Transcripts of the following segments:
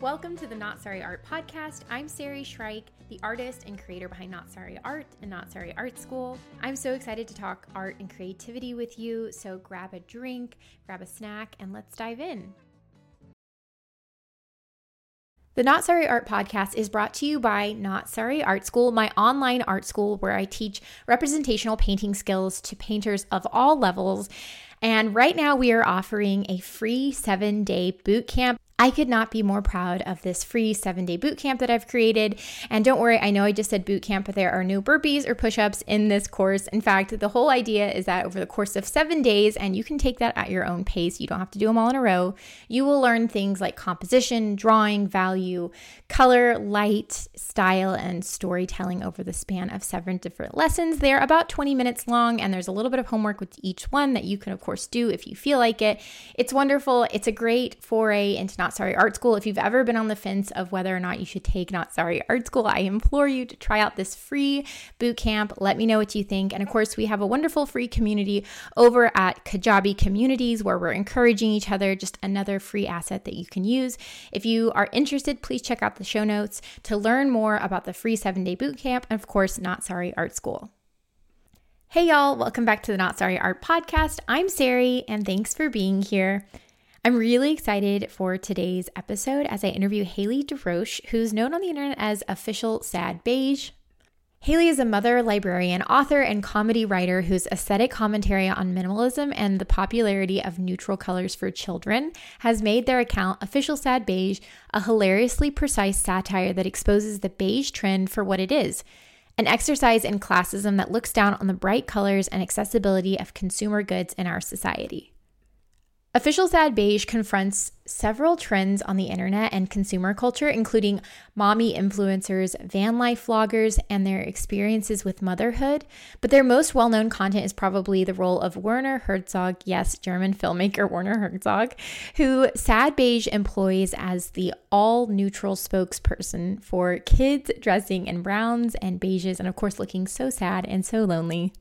Welcome to the Not Sorry Art Podcast. I'm Sari Shryack, the artist and creator behind Not Sorry Art and Not Sorry Art School. I'm so excited to talk art and creativity with you, so grab a drink, grab a snack, and let's dive in. The Not Sorry Art Podcast is brought to you by Not Sorry Art School, my online art school where I teach representational painting skills to painters of all levels. And right now, we are offering a free seven day boot camp I could not be more proud of this free seven day boot camp that I've created. And don't worry, I know I just said boot camp, but there are no burpees or push ups in this course. In fact, the whole idea is that over the course of seven days, and you can take that at your own pace, you don't have to do them all in a row, you will learn things like composition, drawing, value, color, light, style, and storytelling over the span of seven different lessons. They're about 20 minutes long, and there's a little bit of homework with each one that you can, of course, do if you feel like it. It's wonderful. It's a great foray into not not Sorry Art School. If you've ever been on the fence of whether or not you should take Not Sorry Art School, I implore you to try out this free boot camp. Let me know what you think. And of course, we have a wonderful free community over at Kajabi Communities where we're encouraging each other, just another free asset that you can use. If you are interested, please check out the show notes to learn more about the free seven day boot camp and, of course, Not Sorry Art School. Hey, y'all, welcome back to the Not Sorry Art Podcast. I'm Sari, and thanks for being here. I'm really excited for today's episode as I interview Hayley DeRoche, who's known on the internet as Official Sad Beige. Hayley is a mother, librarian, author, and comedy writer whose aesthetic commentary on minimalism and the popularity of neutral colors for children has made their account Official Sad Beige a hilariously precise satire that exposes the beige trend for what it is an exercise in classism that looks down on the bright colors and accessibility of consumer goods in our society. Official Sad Beige confronts several trends on the internet and consumer culture, including mommy influencers, van life vloggers, and their experiences with motherhood. But their most well known content is probably the role of Werner Herzog, yes, German filmmaker Werner Herzog, who Sad Beige employs as the all neutral spokesperson for kids dressing in browns and beiges, and of course, looking so sad and so lonely.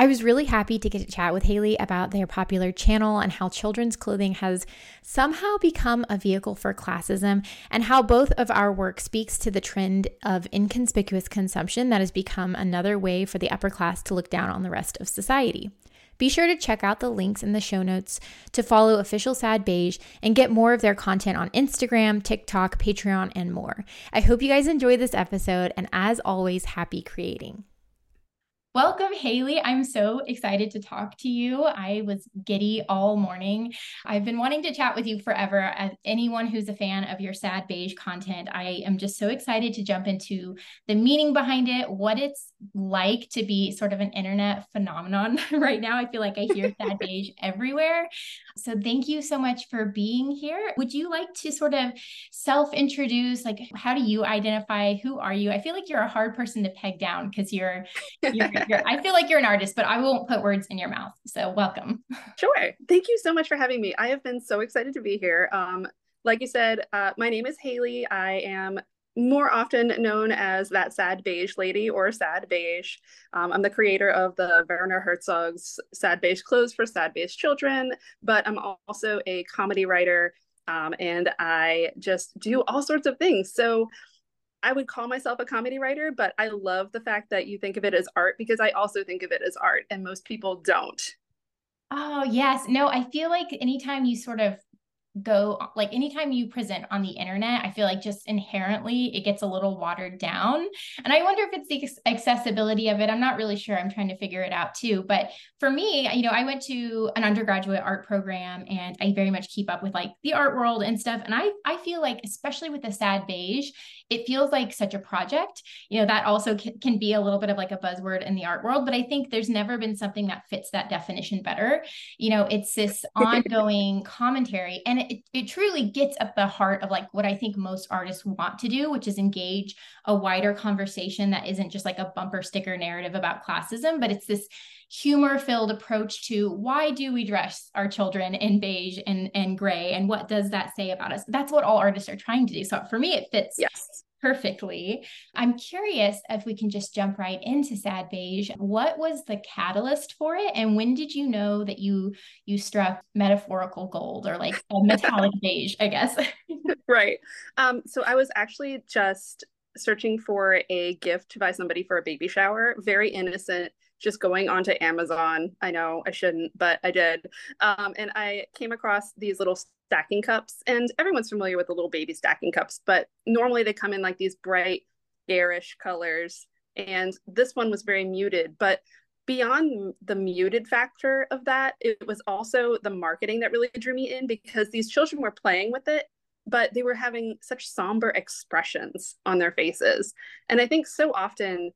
I was really happy to get to chat with Hayley about their popular channel and how children's clothing has somehow become a vehicle for classism, and how both of our work speaks to the trend of inconspicuous consumption that has become another way for the upper class to look down on the rest of society. Be sure to check out the links in the show notes to follow Official Sad Beige and get more of their content on Instagram, TikTok, Patreon, and more. I hope you guys enjoy this episode, and as always, happy creating. Welcome, Hayley. I'm so excited to talk to you. I was giddy all morning. I've been wanting to chat with you forever. As anyone who's a fan of your sad beige content, I am just so excited to jump into the meaning behind it, what it's like to be sort of an internet phenomenon right now. I feel like I hear sad beige everywhere. So, thank you so much for being here. Would you like to sort of self introduce? Like, how do you identify? Who are you? I feel like you're a hard person to peg down because you're, you're I feel like you're an artist, but I won't put words in your mouth. So welcome. Sure. Thank you so much for having me. I have been so excited to be here. Um, like you said, uh, my name is Hayley. I am more often known as that sad beige lady or sad beige. Um, I'm the creator of the Werner Herzog's Sad Beige Clothes for Sad Beige Children, but I'm also a comedy writer um, and I just do all sorts of things. So I would call myself a comedy writer, but I love the fact that you think of it as art because I also think of it as art and most people don't. Oh, yes. No, I feel like anytime you sort of go like anytime you present on the internet i feel like just inherently it gets a little watered down. And i wonder if it's the accessibility of it. I'm not really sure. I'm trying to figure it out too. But for me you know i went to an undergraduate art program and i very much keep up with like the art world and stuff. And i i feel like especially with the sad beige it feels like such a project. You know that also can, can be a little bit of like a buzzword in the art world but i think there's never been something that fits that definition better. You know it's this ongoing commentary and it, it truly gets at the heart of like what I think most artists want to do, which is engage a wider conversation that isn't just like a bumper sticker narrative about classism, but it's this humor filled approach to why do we dress our children in beige and, and gray and what does that say about us? That's what all artists are trying to do. So for me, it fits yes perfectly. I'm curious if we can just jump right into Sad Beige. What was the catalyst for it, and when did you know that you you struck metaphorical gold or like a metallic beige? I guess. right. Um, so I was actually just searching for a gift to buy somebody for a baby shower. Very innocent just going onto Amazon. I know I shouldn't, but I did. Um, and I came across these little stacking cups, and everyone's familiar with the little baby stacking cups, but normally they come in like these bright, garish colors. And this one was very muted, but beyond the muted factor of that, it was also the marketing that really drew me in because these children were playing with it, but they were having such somber expressions on their faces. And I think so often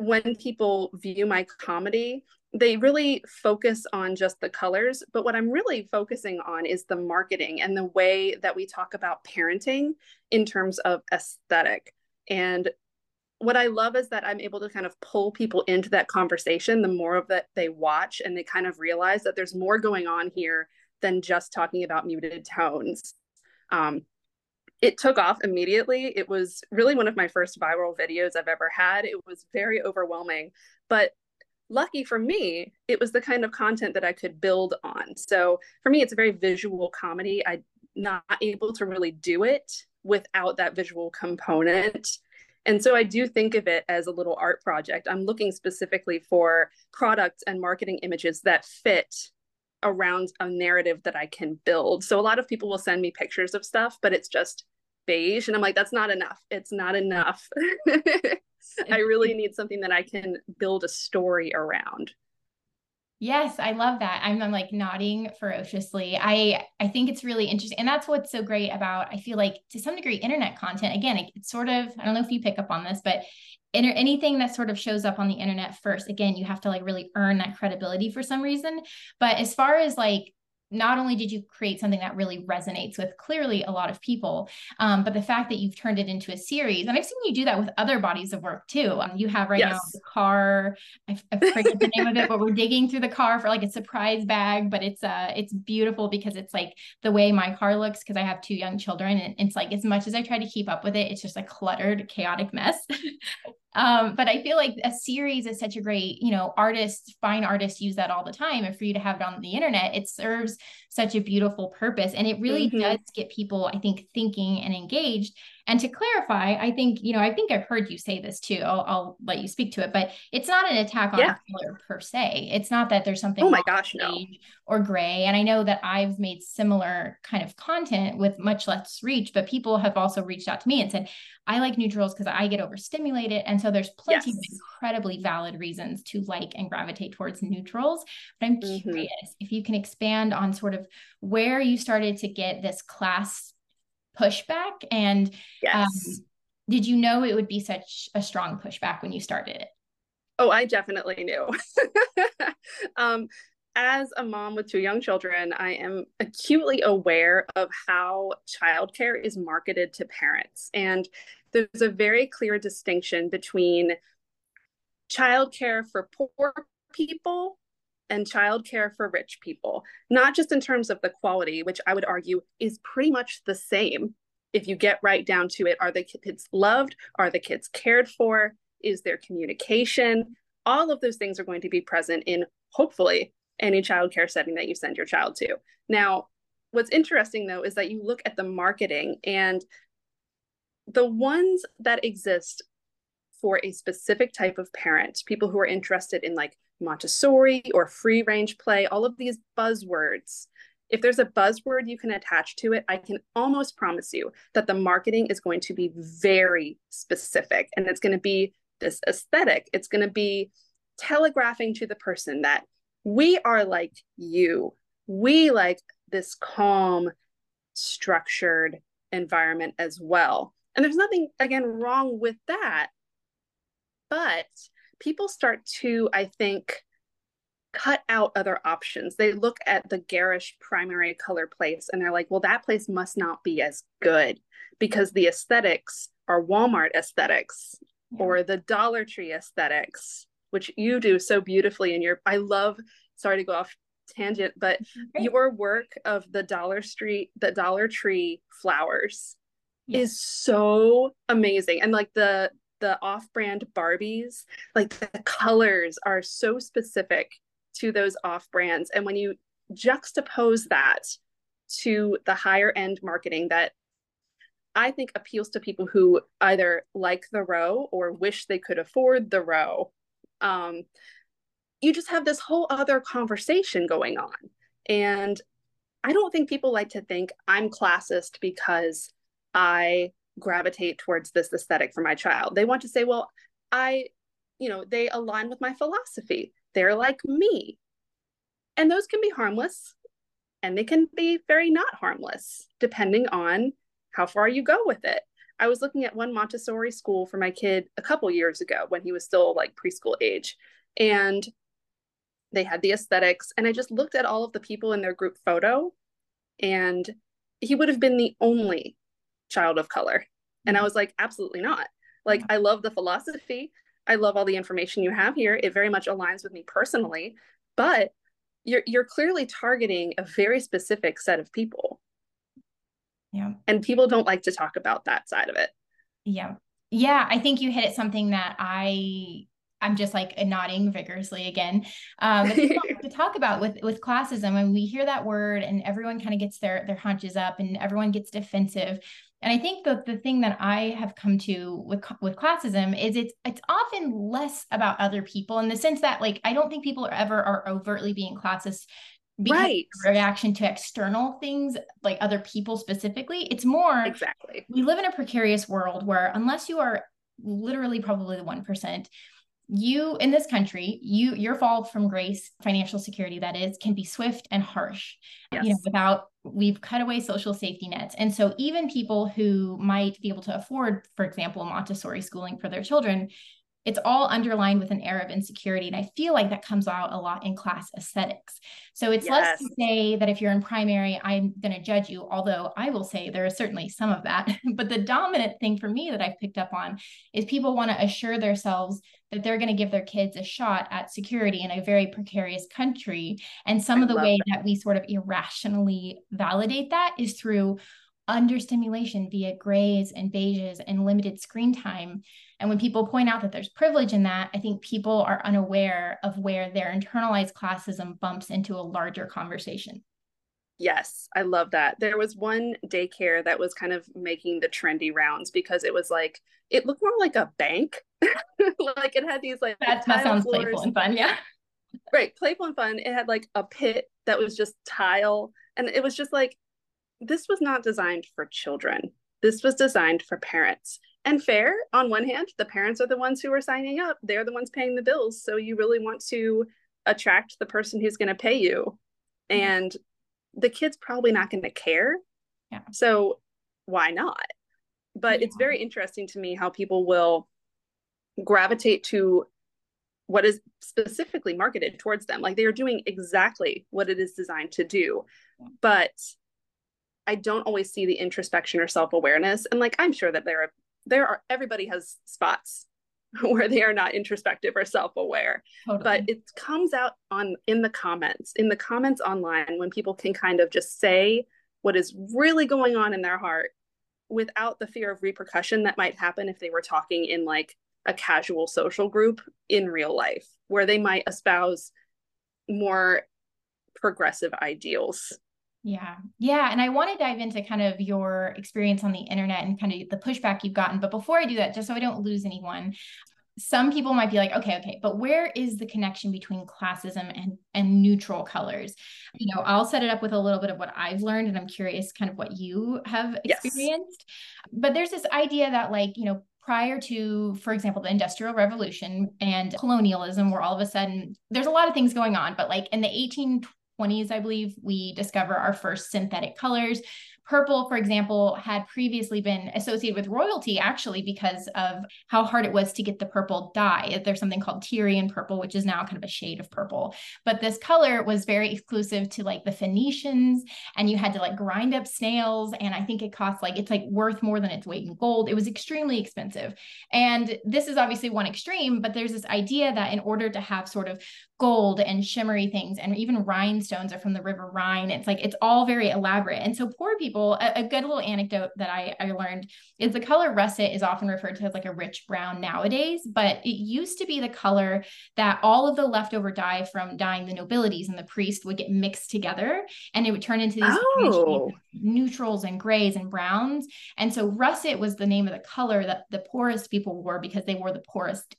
when people view my comedy, they really focus on just the colors. But what I'm really focusing on is the marketing and the way that we talk about parenting in terms of aesthetic. And what I love is that I'm able to kind of pull people into that conversation the more of that they watch and they kind of realize that there's more going on here than just talking about muted tones. Um, it took off immediately. It was really one of my first viral videos I've ever had. It was very overwhelming, but lucky for me, it was the kind of content that I could build on. So for me, it's a very visual comedy. I'm not able to really do it without that visual component. And so I do think of it as a little art project. I'm looking specifically for products and marketing images that fit around a narrative that I can build. So a lot of people will send me pictures of stuff, but it's just beige. And I'm like, that's not enough. It's not enough. I really need something that I can build a story around. Yes, I love that. I'm, I'm like nodding ferociously. I I think it's really interesting, and that's what's so great about. I feel like to some degree, internet content. Again, it, it's sort of I don't know if you pick up on this, but inter- anything that sort of shows up on the internet first, again, you have to like really earn that credibility for some reason. But as far as like not only did you create something that really resonates with clearly a lot of people, um, but the fact that you've turned it into a series, and I've seen you do that with other bodies of work too. Um, you have right yes. now the car, I, I forget the name of it, but we're digging through the car for like a surprise bag, but it's uh it's beautiful because it's like the way my car looks because I have two young children, and it's like as much as I try to keep up with it, it's just a cluttered, chaotic mess. Um, but I feel like a series is such a great, you know, artists, fine artists use that all the time. And for you to have it on the internet, it serves such a beautiful purpose. And it really mm-hmm. does get people, I think, thinking and engaged. And to clarify, I think, you know, I think I've heard you say this too. I'll, I'll let you speak to it, but it's not an attack on yeah. color per se. It's not that there's something oh my gosh, no. or gray. And I know that I've made similar kind of content with much less reach, but people have also reached out to me and said, I like neutrals because I get overstimulated. And so there's plenty yes. of incredibly valid reasons to like and gravitate towards neutrals. But I'm mm-hmm. curious if you can expand on sort of where you started to get this class pushback and um, yes. um, did you know it would be such a strong pushback when you started it oh i definitely knew um, as a mom with two young children i am acutely aware of how childcare is marketed to parents and there's a very clear distinction between childcare for poor people and childcare for rich people, not just in terms of the quality, which I would argue is pretty much the same if you get right down to it. Are the kids loved? Are the kids cared for? Is there communication? All of those things are going to be present in hopefully any childcare setting that you send your child to. Now, what's interesting though is that you look at the marketing and the ones that exist for a specific type of parent, people who are interested in like Montessori or free range play, all of these buzzwords. If there's a buzzword you can attach to it, I can almost promise you that the marketing is going to be very specific and it's going to be this aesthetic. It's going to be telegraphing to the person that we are like you. We like this calm, structured environment as well. And there's nothing, again, wrong with that. But people start to, I think, cut out other options. They look at the garish primary color place and they're like, well, that place must not be as good because the aesthetics are Walmart aesthetics yeah. or the Dollar Tree aesthetics, which you do so beautifully in your, I love, sorry to go off tangent, but your work of the Dollar Street, the Dollar Tree flowers yeah. is so amazing. And like the the off-brand Barbies, like the colors are so specific to those off brands. And when you juxtapose that to the higher end marketing that I think appeals to people who either like the row or wish they could afford the row. Um, you just have this whole other conversation going on. And I don't think people like to think I'm classist because I gravitate towards this aesthetic for my child. They want to say, well, I, you know, they align with my philosophy. They're like me. And those can be harmless and they can be very not harmless depending on how far you go with it. I was looking at one Montessori school for my kid a couple years ago when he was still like preschool age. And they had the aesthetics. And I just looked at all of the people in their group photo, and he would have been the only child of color. And I was like, absolutely not. Like, I love the philosophy. I love all the information you have here. It very much aligns with me personally, but you're you're clearly targeting a very specific set of people. Yeah. And people don't like to talk about that side of it. Yeah. Yeah, I think you hit at something that I I'm just like nodding vigorously again. Um, to talk about with with classism, and we hear that word, and everyone kind of gets their their hunches up, and everyone gets defensive. And I think that the thing that I have come to with with classism is it's it's often less about other people in the sense that like I don't think people are ever are overtly being classist because right. reaction to external things like other people specifically. It's more exactly we live in a precarious world where unless you are literally probably the one percent you in this country you your fall from grace financial security that is can be swift and harsh yes. you know without we've cut away social safety nets and so even people who might be able to afford for example montessori schooling for their children it's all underlined with an air of insecurity. And I feel like that comes out a lot in class aesthetics. So it's yes. less to say that if you're in primary, I'm going to judge you, although I will say there is certainly some of that. but the dominant thing for me that I've picked up on is people want to assure themselves that they're going to give their kids a shot at security in a very precarious country. And some I of the way that. that we sort of irrationally validate that is through understimulation via grays and beiges and limited screen time. And when people point out that there's privilege in that, I think people are unaware of where their internalized classism bumps into a larger conversation. Yes, I love that. There was one daycare that was kind of making the trendy rounds because it was like it looked more like a bank. like it had these like that, sounds floors. playful and fun, yeah. Right, playful and fun. It had like a pit that was just tile, and it was just like this was not designed for children. This was designed for parents. And fair, on one hand, the parents are the ones who are signing up. They're the ones paying the bills. So you really want to attract the person who's going to pay you. Mm-hmm. And the kid's probably not going to care. Yeah. So why not? But yeah. it's very interesting to me how people will gravitate to what is specifically marketed towards them. Like they are doing exactly what it is designed to do. But I don't always see the introspection or self-awareness. And like I'm sure that there are there are everybody has spots where they are not introspective or self-aware. Totally. But it comes out on in the comments, in the comments online when people can kind of just say what is really going on in their heart without the fear of repercussion that might happen if they were talking in like a casual social group in real life where they might espouse more progressive ideals yeah. Yeah. And I want to dive into kind of your experience on the internet and kind of the pushback you've gotten. But before I do that, just so I don't lose anyone, some people might be like, okay, okay, but where is the connection between classism and, and neutral colors? You know, I'll set it up with a little bit of what I've learned, and I'm curious kind of what you have experienced. Yes. But there's this idea that, like, you know, prior to, for example, the Industrial Revolution and colonialism, where all of a sudden there's a lot of things going on, but like in the 1820s, 20s, I believe, we discover our first synthetic colors. Purple, for example, had previously been associated with royalty actually because of how hard it was to get the purple dye. There's something called Tyrian purple, which is now kind of a shade of purple. But this color was very exclusive to like the Phoenicians, and you had to like grind up snails. And I think it cost like it's like worth more than its weight in gold. It was extremely expensive. And this is obviously one extreme, but there's this idea that in order to have sort of gold and shimmery things and even rhinestones are from the river rhine. It's like it's all very elaborate. And so poor people a, a, good little anecdote that I, I learned is the color russet is often referred to as like a rich brown nowadays but it used to be the color that all of the leftover dye from dyeing the nobilities and the priest would get mixed together and it would turn into these oh. neutrals and grays and browns. And so russet was the name of the color that the poorest people wore because they wore the poorest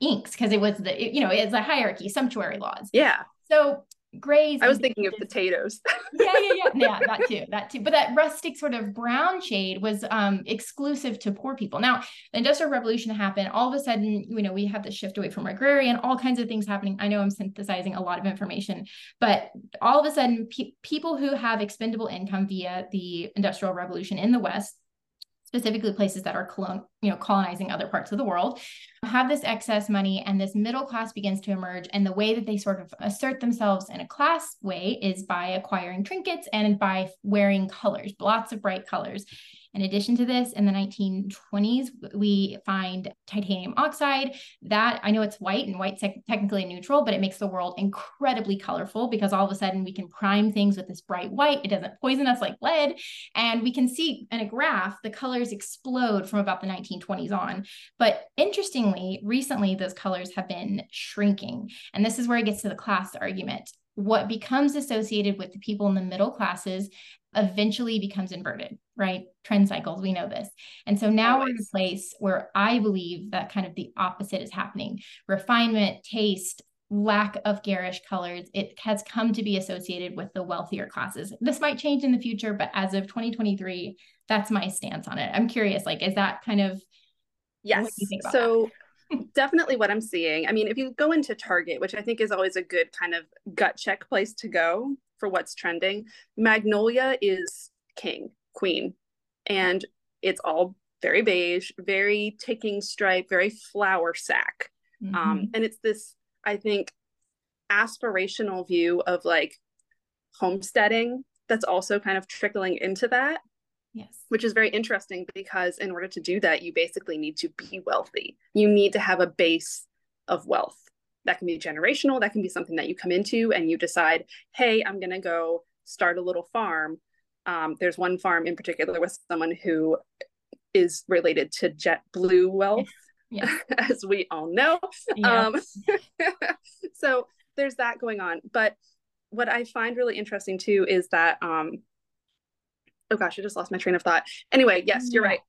inks because it was the you know it's a hierarchy laws. Yeah. So grays i was thinking of potatoes. Yeah yeah yeah. Yeah that too that too. But that rustic sort of brown shade was um exclusive to poor people. Now the industrial revolution happened. All of a sudden you know we have the shift away from agrarian all kinds of things happening. I know i'm synthesizing a lot of information but all of a sudden pe- people who have expendable income via the industrial revolution in the west specifically places that are colon, you know, colonizing other parts of the world, have this excess money and this middle class begins to emerge. And the way that they sort of assert themselves in a class way is by acquiring trinkets and by wearing colors, lots of bright colors. In addition to this, in the 1920s, we find titanium oxide. That I know it's white and white's technically neutral, but it makes the world incredibly colorful because all of a sudden we can prime things with this bright white. It doesn't poison us like lead. And we can see in a graph the colors explode from about the 1920s on. But interestingly, recently those colors have been shrinking. And this is where it gets to the class argument what becomes associated with the people in the middle classes eventually becomes inverted, right? Trend cycles, we know this. And so now Always. we're in a place where I believe that kind of the opposite is happening. Refinement, taste, lack of garish colors, it has come to be associated with the wealthier classes. This might change in the future, but as of 2023, that's my stance on it. I'm curious, like, is that kind of Yes. so definitely what I'm seeing. I mean, if you go into Target, which I think is always a good kind of gut check place to go, for what's trending. Magnolia is king, queen, and it's all very beige, very ticking stripe, very flour sack. Mm-hmm. Um, and it's this, I think, aspirational view of like homesteading that's also kind of trickling into that. Yes. Which is very interesting because in order to do that, you basically need to be wealthy. You need to have a base of wealth that can be generational that can be something that you come into and you decide hey i'm going to go start a little farm um, there's one farm in particular with someone who is related to jet blue wealth yes. as we all know yeah. um, so there's that going on but what i find really interesting too is that um, oh gosh, I just lost my train of thought. Anyway, yes, you're right.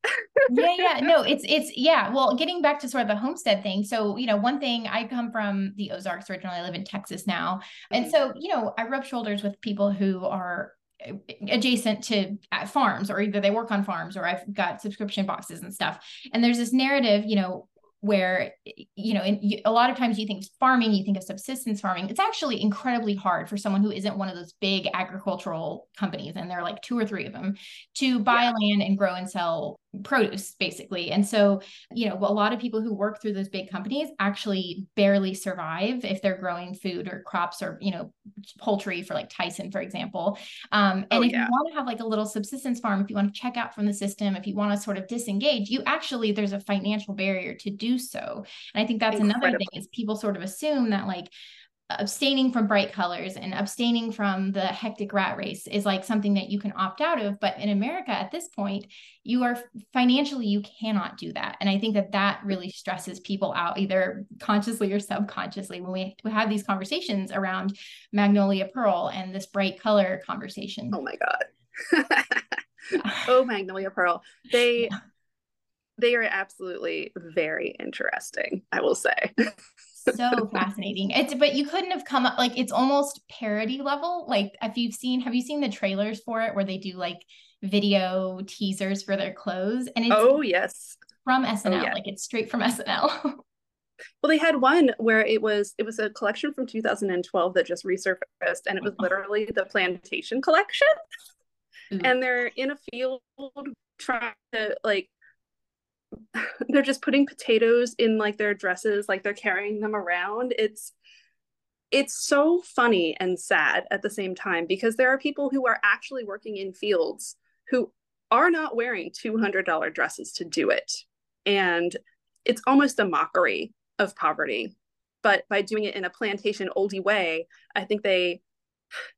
yeah, yeah. No, it's it's yeah. Well, getting back to sort of the homestead thing. So, you know, one thing I come from the Ozarks originally, I live in Texas now. And mm-hmm. so, you know, I rub shoulders with people who are adjacent to uh, farms or either they work on farms or I've got subscription boxes and stuff. And there's this narrative, you know, where you know in, a lot of times you think farming you think of subsistence farming it's actually incredibly hard for someone who isn't one of those big agricultural companies and there are like two or three of them to buy yeah. land and grow and sell produce basically and so you know a lot of people who work through those big companies actually barely survive if they're growing food or crops or you know poultry for like tyson for example um, and oh, if yeah. you want to have like a little subsistence farm if you want to check out from the system if you want to sort of disengage you actually there's a financial barrier to do so and i think that's Incredible. another thing is people sort of assume that like abstaining from bright colors and abstaining from the hectic rat race is like something that you can opt out of. But in america at this point you are financially you cannot do that. And i think that that really stresses people out either consciously or subconsciously when we, we have these conversations around magnolia pearl and this bright color conversation. Oh my god. Oh magnolia pearl. They yeah. they are absolutely very interesting i will say so fascinating. It's but you couldn't have come up like it's almost parody level. Like if you've seen, have you seen the trailers for it where they do like video teasers for their clothes? And it's oh yes, from SNL. Oh, yeah. Like it's straight from SNL. well, they had one where it was it was a collection from 2012 that just resurfaced, and it was uh-huh. literally the plantation collection. And they're in a field trying to like they're just putting potatoes in like their dresses like they're carrying them around. It's it's so funny and sad at the same time because there are people who are actually working in fields who are not wearing $200 dresses to do it. And it's almost a mockery of poverty. But by doing it in a plantation oldie way i think they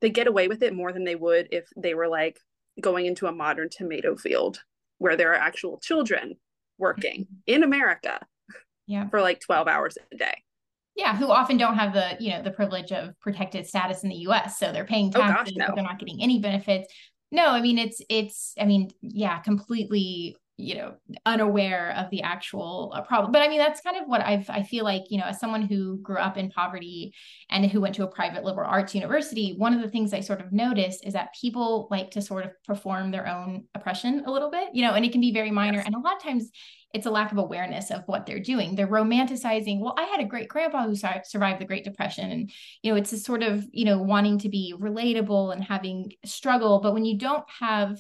they get away with it more than they would if they were like going into a modern tomato field where there are actual children working in america yeah. for like 12 hours a day. Yeah who often don't have the you know the privilege of protected status in the us so they're paying taxes oh gosh, no. they're not getting any benefits. No i mean it's it's i mean yeah completely you know unaware of the actual uh, problem. But i mean that's kind of what i've i feel like you know as someone who grew up in poverty and who went to a private liberal arts university one of the things i sort of notice is that people like to sort of perform their own oppression a little bit you know and it can be very minor. Yes. and a lot of times it's a lack of awareness of what they're doing. They're romanticizing well i had a great grandpa who survived the great depression. And you know it's a sort of you know wanting to be relatable and having struggle. But when you don't have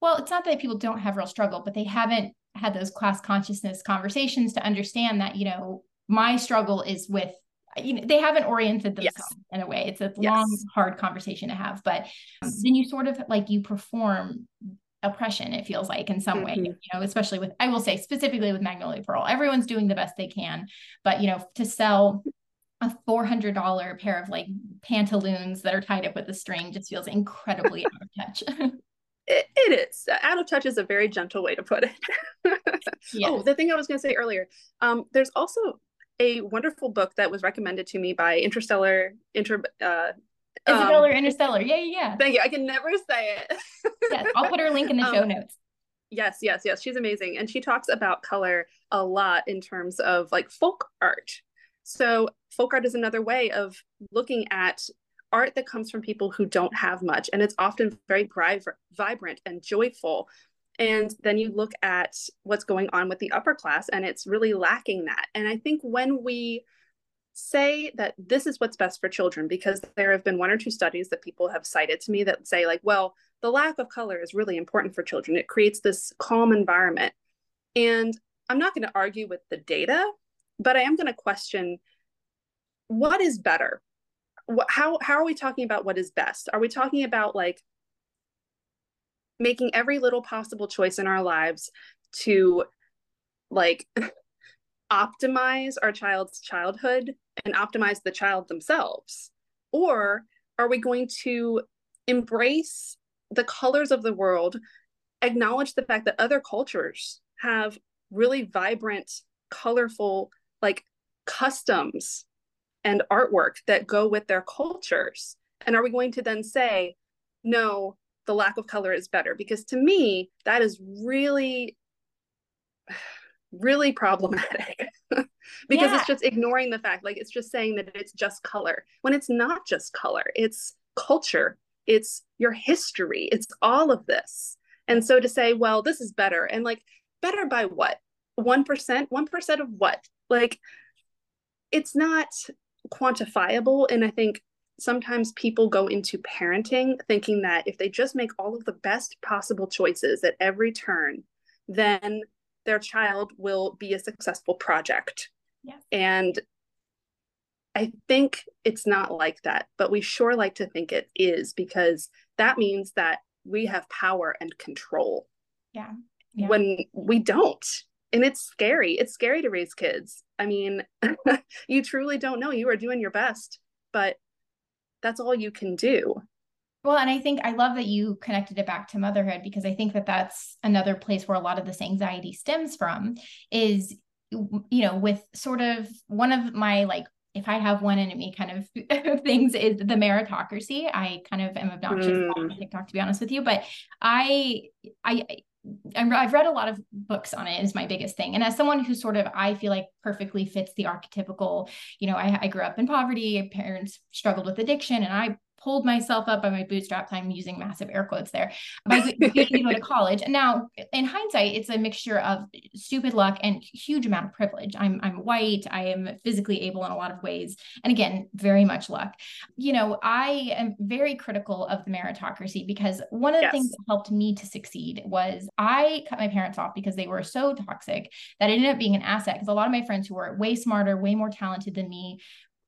well, it's not that people don't have real struggle, but they haven't had those class consciousness conversations to understand that, you know, my struggle is with you know they haven't oriented themselves yes. in a way it's a yes. long hard conversation to have but um, then you sort of like you perform oppression it feels like in some mm-hmm. way you know especially with i will say specifically with magnolia pearl everyone's doing the best they can but you know to sell a $400 pair of like pantaloons that are tied up with a string just feels incredibly out of touch It, it is. Out of touch is a very gentle way to put it. yes. Oh, the thing I was going to say earlier. Um, there's also a wonderful book that was recommended to me by Interstellar Inter. Uh, Isabella um, Interstellar. Yeah, yeah, yeah. Thank you. I can never say it. yes, I'll put her link in the um, show notes. Yes, yes, yes. She's amazing, and she talks about color a lot in terms of like folk art. So folk art is another way of looking at art that comes from people who don't have much and it's often very vibrant and joyful. And then you look at what's going on with the upper class and it's really lacking that. And i think when we say that this is what's best for children because there have been one or two studies that people have cited to me that say like well the lack of color is really important for children. It creates this calm environment. And i'm not going to argue with the data but i am going to question what is better how how are we talking about what is best? Are we talking about like making every little possible choice in our lives to like optimize our child's childhood and optimize the child themselves? Or are we going to embrace the colors of the world acknowledge the fact that other cultures have really vibrant colorful like customs and artwork that go with their cultures? And are we going to then say, no, the lack of color is better? Because to me, that is really, really problematic. because yeah. it's just ignoring the fact, like it's just saying that it's just color when it's not just color, it's culture, it's your history, it's all of this. And so to say, well, this is better, and like, better by what? 1%? 1% of what? Like, it's not quantifiable. And I think sometimes people go into parenting thinking that if they just make all of the best possible choices at every turn, then their child will be a successful project. Yeah. And I think it's not like that, but we sure like to think it is because that means that we have power and control. Yeah. yeah. When we don't and it's scary it's scary to raise kids i mean you truly don't know you are doing your best but that's all you can do well and i think i love that you connected it back to motherhood because i think that that's another place where a lot of this anxiety stems from is you know with sort of one of my like if I have one enemy kind of things is the meritocracy. I kind of am obnoxious mm. on TikTok to be honest with you, but I I I've read a lot of books on it is my biggest thing. And as someone who sort of, I feel like perfectly fits the archetypical, you know, I, I grew up in poverty, parents struggled with addiction and I pulled myself up by my bootstraps. I'm using massive air quotes there. By to go to college. And now, in hindsight, it's a mixture of stupid luck and huge amount of privilege. I'm I'm white. I am physically able in a lot of ways, and again, very much luck. You know, I am very critical of the meritocracy because one of the yes. things that helped me to succeed was I cut my parents off because they were so toxic that it ended up being an asset. Because a lot of my friends who were way smarter, way more talented than me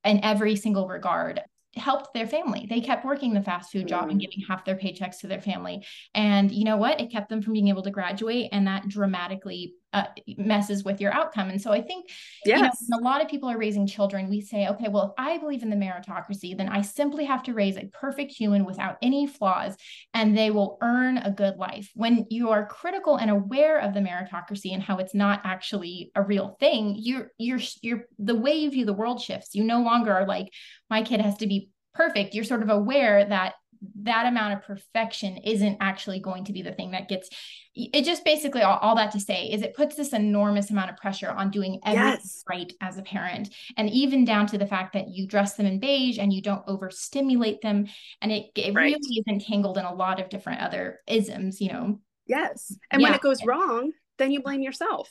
in every single regard helped their family. They kept working the fast food job and mm-hmm. giving half their paychecks to their family. And you know what? It kept them from being able to graduate. And that dramatically uh, messes with your outcome. And so I think, yes. you know, a lot of people are raising children. We say, okay, well, if I believe in the meritocracy, then I simply have to raise a perfect human without any flaws, and they will earn a good life. When you are critical and aware of the meritocracy and how it's not actually a real thing, you're you're you're the way you view the world shifts. You no longer are like, my kid has to be perfect. You're sort of aware that that amount of perfection isn't actually going to be the thing that gets it just basically all, all, that to say is it puts this enormous amount of pressure on doing everything yes. right as a parent and even down to the fact that you dress them in beige and you don't overstimulate them and it, it right. really is entangled in a lot of different other isms you know yes and yeah. when it goes wrong then you blame yourself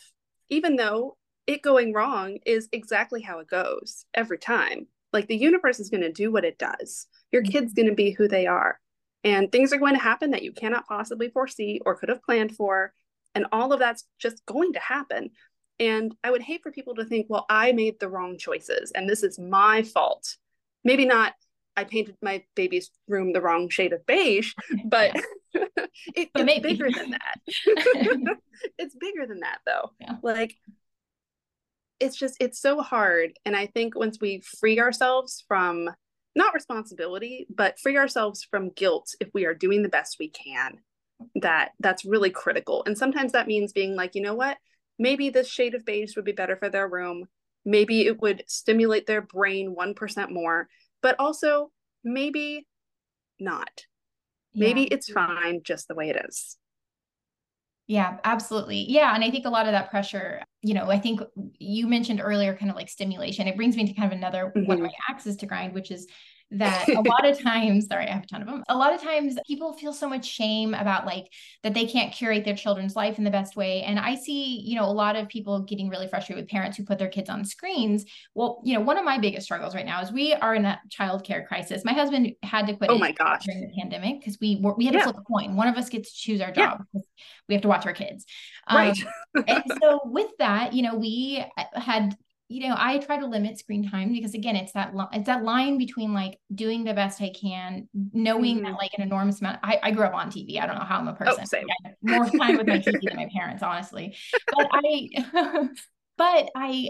even though it going wrong is exactly how it goes every time like the universe is going to do what it does your mm-hmm. kid's going to be who they are. And things are going to happen that you cannot possibly foresee or could have planned for and all of that's just going to happen. And i would hate for people to think well i made the wrong choices and this is my fault. Maybe not i painted my baby's room the wrong shade of beige but it, but it's maybe. bigger than that. It's bigger than that though. Yeah. like it's just it's so hard. And i think once we free ourselves from not responsibility but free ourselves from guilt if we are doing the best we can. That that's really critical. And sometimes that means being like you know what? Maybe this shade of beige would be better for their room. Maybe it would stimulate their brain 1% more. But also maybe not. Maybe it's fine just the way it is yeah, absolutely. Yeah. And I think a lot of that pressure, you know, I think you mentioned earlier kind of like stimulation. It brings me to kind of another mm-hmm. one of my axes to grind, which is that a lot of times, sorry, I have a ton of them. A lot of times people feel so much shame about like that they can't curate their children's life in the best way. And I see, you know, a lot of people getting really frustrated with parents who put their kids on screens. Well, you know, one of my biggest struggles right now is we are in a childcare crisis. My husband had to quit oh my gosh. during the pandemic because we were, we had to yeah. flip a coin. One of us gets to choose our job. Yeah. We have to watch our kids. Right. Um, and so with that, you know, we had you know i try to limit screen time because again it's that it's that line between like doing the best i can knowing mm-hmm. that like an enormous amount I, I grew up on tv i don't know how i'm a oh, person. oh, same. more time with my tv than my parents honestly. But i but i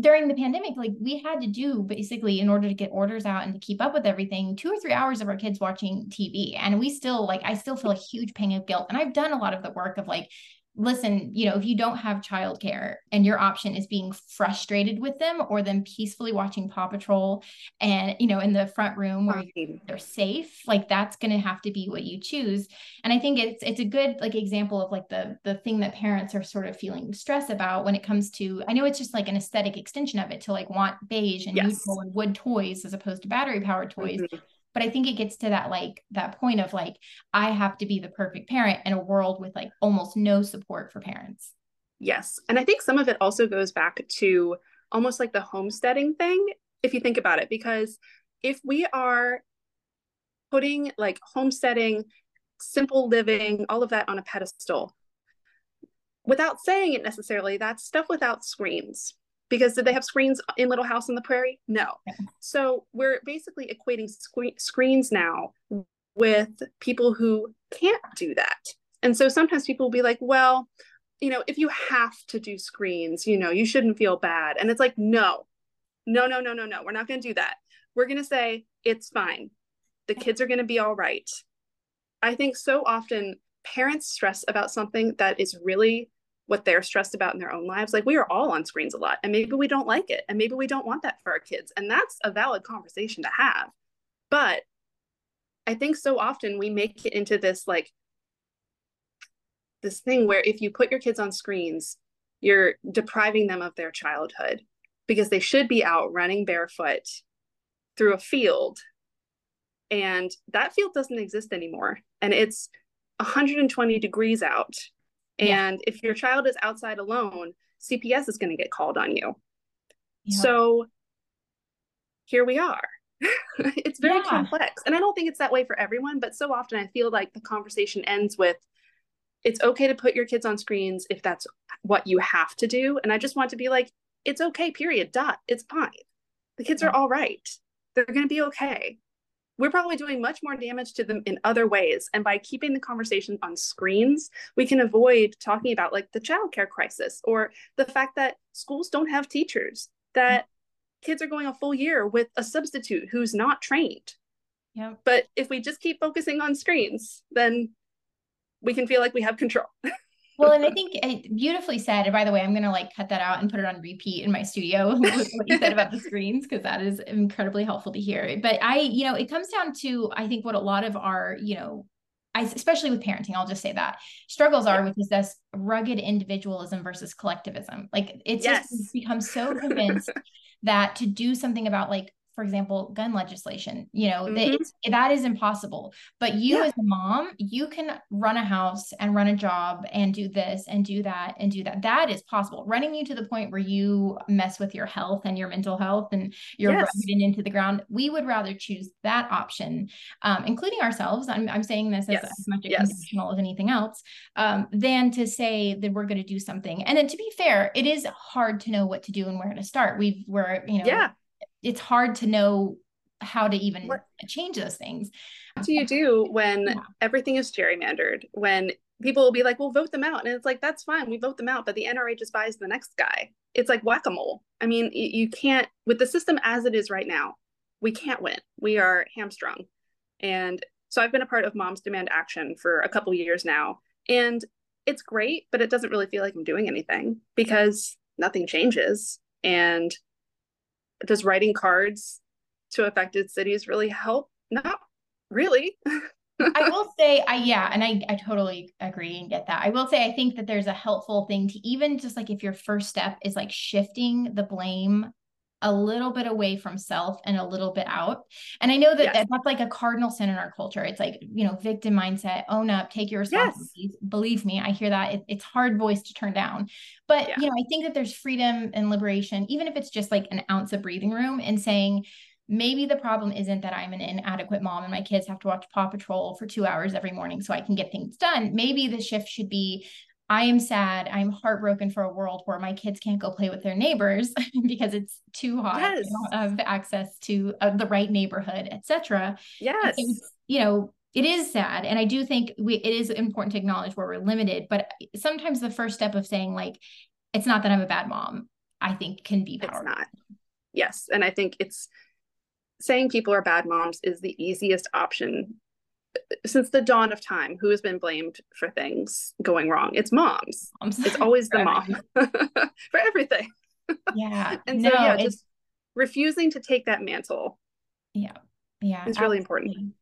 during the pandemic like we had to do basically in order to get orders out and to keep up with everything two or three hours of our kids watching tv and we still like i still feel a huge pang of guilt. And i've done a lot of the work of like listen, you know, if you don't have childcare and your option is being frustrated with them or them peacefully watching Paw Patrol and, you know, in the front room where they're safe, like that's going to have to be what you choose. And I think it's it's a good like example of like the the thing that parents are sort of feeling stress about when it comes to I know it's just like an aesthetic extension of it to like want beige and yes. neutral and wood toys as opposed to battery powered toys. Mm-hmm but i think it gets to that like that point of like i have to be the perfect parent in a world with like almost no support for parents. Yes. And i think some of it also goes back to almost like the homesteading thing if you think about it because if we are putting like homesteading simple living all of that on a pedestal without saying it necessarily that's stuff without screens because did they have screens in Little House on the Prairie? No. So we're basically equating sc- screens now with people who can't do that. And so sometimes people will be like, well, you know, if you have to do screens, you know, you shouldn't feel bad. And it's like, no, no, no, no, no, no. We're not going to do that. We're going to say it's fine. The kids are going to be all right. I think so often parents stress about something that is really what they're stressed about in their own lives. Like we are all on screens a lot and maybe we don't like it and maybe we don't want that for our kids. And that's a valid conversation to have. But I think so often we make it into this like this thing where if you put your kids on screens, you're depriving them of their childhood because they should be out running barefoot through a field. And that field doesn't exist anymore. And it's 120 degrees out and yeah. if your child is outside alone, CPS is going to get called on you. Yeah. So here we are. it's very yeah. complex. And I don't think it's that way for everyone, but so often I feel like the conversation ends with it's okay to put your kids on screens if that's what you have to do. And I just want to be like, it's okay, period, dot. It's fine. The kids are all right. They're going to be okay. We're probably doing much more damage to them in other ways. And by keeping the conversation on screens, we can avoid talking about like the childcare crisis or the fact that schools don't have teachers, that kids are going a full year with a substitute who's not trained. Yeah. But if we just keep focusing on screens, then we can feel like we have control. well, and I think it beautifully said. And by the way, I'm gonna like cut that out and put it on repeat in my studio. what you said about the screens because that is incredibly helpful to hear. But I, you know, it comes down to I think what a lot of our, you know, I, especially with parenting, I'll just say that struggles are, which is this rugged individualism versus collectivism. Like it's yes. just become so convinced that to do something about like for example, gun legislation, you know, mm-hmm. that, that is impossible. But you yeah. as a mom, you can run a house and run a job and do this and do that and do that. That is possible. Running you to the point where you mess with your health and your mental health and you're yes. running into the ground. We would rather choose that option, um, including ourselves. I'm, I'm saying this as, yes. as much yes. conditional as anything else, um, than to say that we're going to do something. And then to be fair, it is hard to know what to do and where to start. We've, we're, you know, yeah it's hard to know how to even what, change those things. What do you do when yeah. everything is gerrymandered? When people will be like, "We'll vote them out," and it's like, "That's fine, we vote them out," but the NRA just buys the next guy. It's like whack a mole. I mean, you can't with the system as it is right now. We can't win. We are hamstrung, and so I've been a part of Moms Demand Action for a couple years now, and it's great, but it doesn't really feel like I'm doing anything because nothing changes, and does writing cards to affected cities really help? Not really. I will say, I yeah, and I I totally agree and get that. I will say, I think that there's a helpful thing to even just like if your first step is like shifting the blame a little bit away from self and a little bit out. And I know that, yes. that that's like a cardinal sin in our culture. It's like, you know, victim mindset, own up, take your responsibilities. Yes. Believe me, I hear that. It, it's hard voice to turn down. But, yeah. you know, I think that there's freedom and liberation, even if it's just like an ounce of breathing room and saying, maybe the problem isn't that I'm an inadequate mom and my kids have to watch Paw Patrol for two hours every morning so I can get things done. Maybe the shift should be I am sad. I'm heartbroken for a world where my kids can't go play with their neighbors because it's too hot. Yes. They don't have access to uh, the right neighborhood, etc. Yes. you know, it is sad, and I do think we it is important to acknowledge where we're limited. But sometimes the first step of saying like, it's not that I'm a bad mom, I think can be powerful. It's not. Yes, and I think it's saying people are bad moms is the easiest option since the dawn of time, who has been blamed for things going wrong? It's moms. moms. It's always the mom for everything. Yeah. and so no, yeah, just refusing to take that mantle. Yeah. Yeah. It's really important.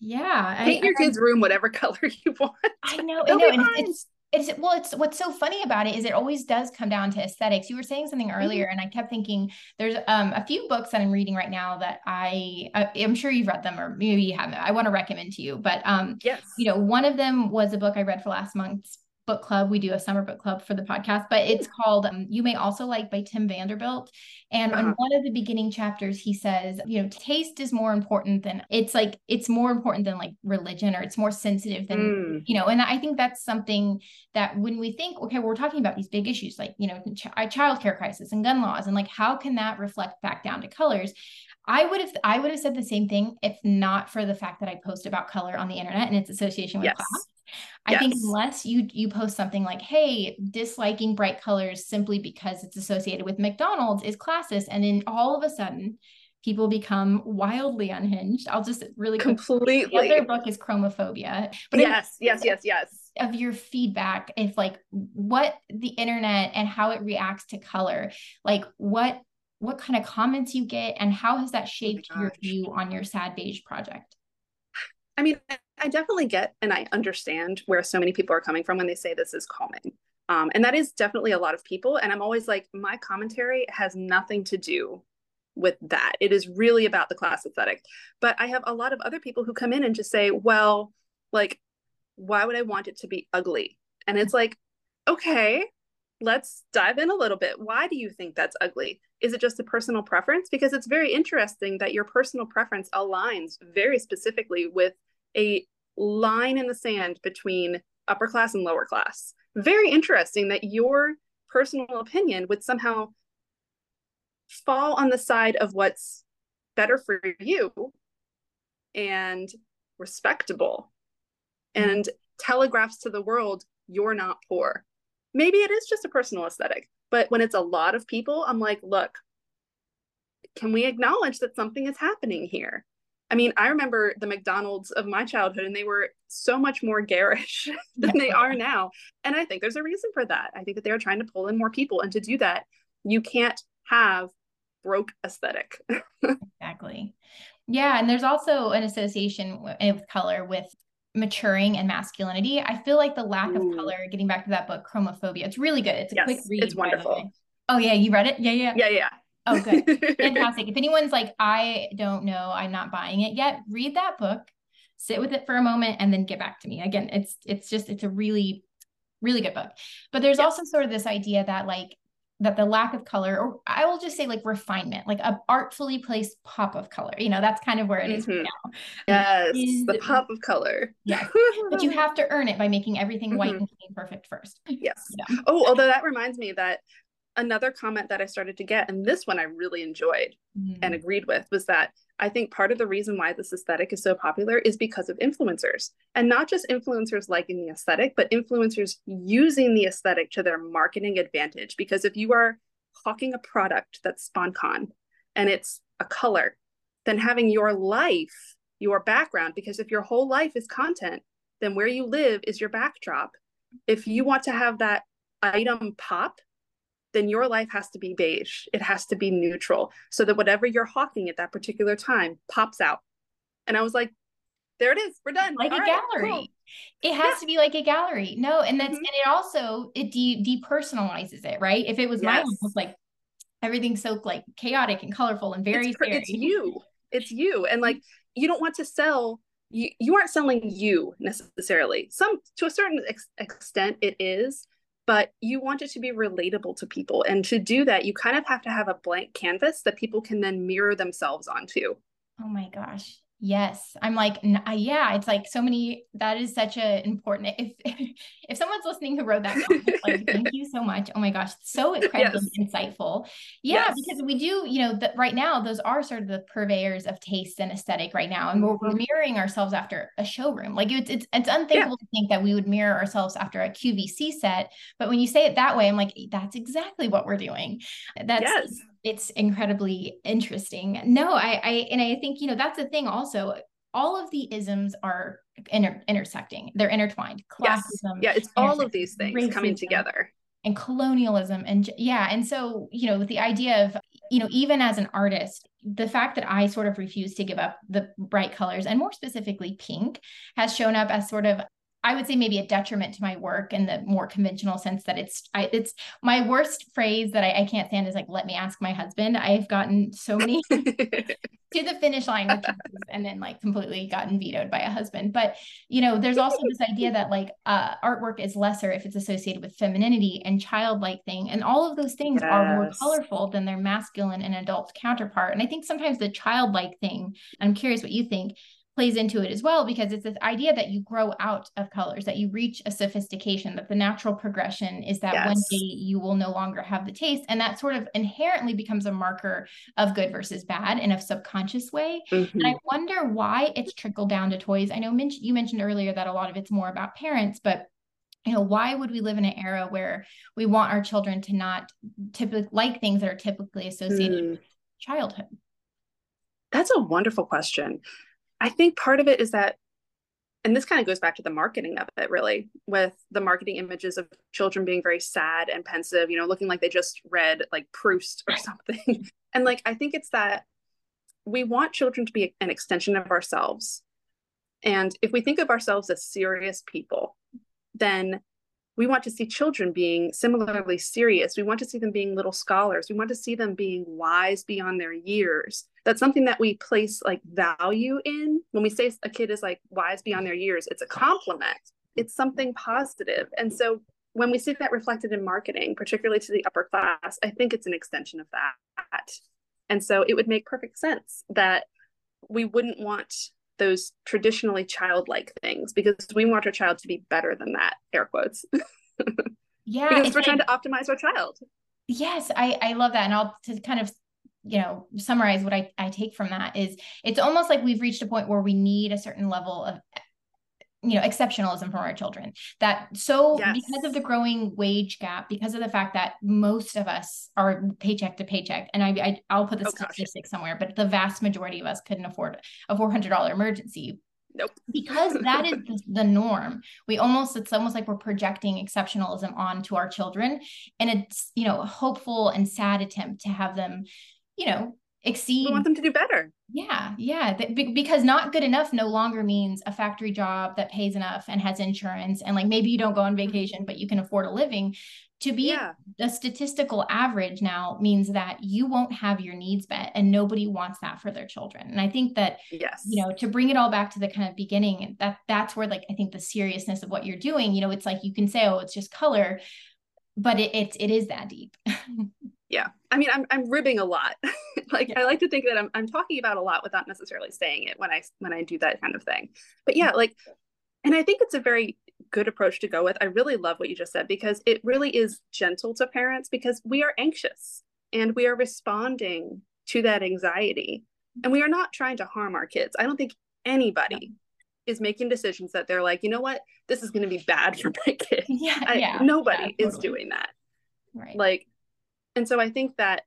Yeah. Paint I, your I, kid's room whatever color you want. I know. I know. And it's it's well it's what's so funny about it is it always does come down to aesthetics you were saying something mm-hmm. earlier mm-hmm. and i kept thinking there's um, a few books that i'm reading right now that i I am sure you've read them or maybe you haven't i want to recommend to you but um yes you know one of them was a book i read for last month's book club. We do a summer book club for the podcast, but it's called um, You May Also Like by Tom Vanderbilt. And uh-huh. in one of the beginning chapters, he says, you know, taste is more important than it's like, it's more important than like religion or it's more sensitive than, mm. you know, and I think that's something that when we think, okay, well, we're talking about these big issues like, you know, ch- childcare crisis and gun laws, and like, how can that reflect back down to colors? I would have I would have said the same thing if not for the fact that I post about color on the internet and its association with yes. class. I yes. think unless you you post something like, "Hey, disliking bright colors simply because it's associated with McDonald's is classist," and then all of a sudden people become wildly unhinged. I'll just really completely. The other book is Chromophobia. But yes, yes, yes, yes. Of your feedback, if like what the internet and how it reacts to color, like what what kind of comments you get, and how has that oh shaped oh your view on your Sad Beige project? I mean, I definitely get and I understand where so many people are coming from when they say this is calming. Um, and that is definitely a lot of people. And I'm always like, my commentary has nothing to do with that. It is really about the class aesthetic. But I have a lot of other people who come in and just say, well, like, why would I want it to be ugly? And it's like, okay, let's dive in a little bit. Why do you think that's ugly? Is it just a personal preference? Because it's very interesting that your personal preference aligns very specifically with a line in the sand between upper class and lower class. Very interesting that your personal opinion would somehow fall on the side of what's better for you and respectable and telegraphs to the world you're not poor. Maybe it is just a personal aesthetic, but when it's a lot of people, I'm like, look, can we acknowledge that something is happening here? I mean, I remember the McDonald's of my childhood, and they were so much more garish than they are now. And I think there's a reason for that. I think that they're trying to pull in more people. And to do that, you can't have broke aesthetic. exactly. Yeah. And there's also an association with color with maturing and masculinity. I feel like the lack Ooh. of mm. color, getting back to that book, Chromophobia, it's really good. It's a yes, quick read. It's wonderful. Oh, yeah. You read it? Yeah. Yeah. Yeah. Yeah. Oh, good. Fantastic. If anyone's like, I don't know, I'm not buying it yet, read that book, sit with it for a moment, and then get back to me. Again, it's it's just it's a really, really good book. But there's yes. also sort of this idea that like that the lack of color, or I will just say like refinement, like a artfully placed pop of color. You know, that's kind of where it is mm-hmm. now. Yes, is, the pop of color. Yeah, but you have to earn it by making everything mm-hmm. white and clean perfect first. Yes. Yeah. Oh, although that reminds me that another comment that I started to get, and this one I really enjoyed mm. and agreed with, was that I think part of the reason why this aesthetic is so popular is because of influencers. And not just influencers liking the aesthetic, but influencers using the aesthetic to their marketing advantage. Because if you are hawking a product that's SponCon and it's a color, then having your life, your background, because if your whole life is content, then where you live is your backdrop. If you want to have that item pop then your life has to be beige. It has to be neutral so that whatever you're hawking at that particular time pops out. And I was like, there it is. We're done. Like All a right, gallery. Cool. It has yeah. to be like a gallery. No, and that's mm-hmm. and it also it de- depersonalizes it, right? If it was yes. mine, was like everything's so like chaotic and colorful and very it's, it's you. It's you. And like you don't want to sell you, you aren't selling you necessarily. Some to a certain ex- extent it is, but you want it to be relatable to people. And to do that, you kind of have to have a blank canvas that people can then mirror themselves onto. Oh my gosh. Yes, I'm like, yeah, it's like so many. That is such a important. If if someone's listening who wrote that, comment, like, thank you so much. Oh my gosh, so incredibly yes. insightful. Yeah, yes. because we do, you know, that right now those are sort of the purveyors of taste and aesthetic right now, and we're, we're mm-hmm. mirroring ourselves after a showroom. Like it's it's it's unthinkable yeah. to think that we would mirror ourselves after a QVC set, but when you say it that way, I'm like, that's exactly what we're doing. That's yes it's incredibly interesting. No, I, I, and I think, you know, that's the thing also. All of the isms are inter- intersecting, they're intertwined. Classism. Yes. Yeah, it's all of these things racism, coming together. And colonialism. And yeah. And so, you know, with the idea of, you know, even as an artist, the fact that I sort of refuse to give up the bright colors and more specifically pink has shown up as sort of I would say maybe a detriment to my work in the more conventional sense that it's I, it's my worst phrase that I, I, can't stand is like let me ask my husband. I've gotten so many to the finish line and then like completely gotten vetoed by a husband. But you know, there's also this idea that like uh, artwork is lesser if it's associated with femininity and childlike thing, and all of those things yes. are more colorful than their masculine and adult counterpart. And I think sometimes the childlike thing. I'm curious what you think plays into it as well because it's this idea that you grow out of colors that you reach a sophistication that the natural progression is that yes. one day you will no longer have the taste and that sort of inherently becomes a marker of good versus bad in a subconscious way mm-hmm. and i wonder why it's trickled down to toys i know you mentioned earlier that a lot of it's more about parents but you know why would we live in an era where we want our children to not typically like things that are typically associated mm. with childhood that's a wonderful question I think part of it is that, and this kind of goes back to the marketing of it, really, with the marketing images of children being very sad and pensive, you know, looking like they just read like Proust or something. and like, I think it's that we want children to be an extension of ourselves. And if we think of ourselves as serious people, then we want to see children being similarly serious. We want to see them being little scholars. We want to see them being wise beyond their years. That's something that we place like value in. When we say a kid is like wise beyond their years, it's a compliment. It's something positive. And so when we see that reflected in marketing, particularly to the upper class, I think it's an extension of that. And so it would make perfect sense that we wouldn't want those traditionally childlike things because we want our child to be better than that air quotes. Yeah because we're trying to optimize our child. Yes i i love that and i'll to kind of you know summarize what I, I take from that is it's almost like we've reached a point where we need a certain level of you know exceptionalism from our children that so yes. because of the growing wage gap because of the fact that most of us are paycheck to paycheck and i, I will put the oh, statistic somewhere but the vast majority of us couldn't afford a $400 emergency Nope. because that is the, the, norm. We almost, it's almost like we're projecting exceptionalism onto our children. And it's, you know, a hopeful and sad attempt to have them, you know, exceed. We want them to do better. Yeah, yeah. because not good enough no longer means a factory job that pays enough and has insurance, and like maybe you don't go on mm-hmm. vacation, but you can afford a living. To be yeah. a statistical average now means that you won't have your needs met, and nobody wants that for their children. And I think that, yes, you know, to bring it all back to the kind of beginning, that that's where like I think the seriousness of what you're doing. You know, it's like you can say, oh, it's just color, but it it, it is that deep. yeah. I mean i'm, I'm ribbing a lot. Like yeah. i like to think that I'm, I'm talking about a lot without necessarily saying it when i when i do that kind of thing. But yeah like and i think it's a very good approach to go with. I really love what you just said because it really is gentle to parents because we are anxious and we are responding to that anxiety and we are not trying to harm our kids. I don't think anybody is making decisions that they're like you know what? This is going to be bad for my kid yeah, I, yeah. nobody yeah, totally. is doing that. Right. Like and so I think that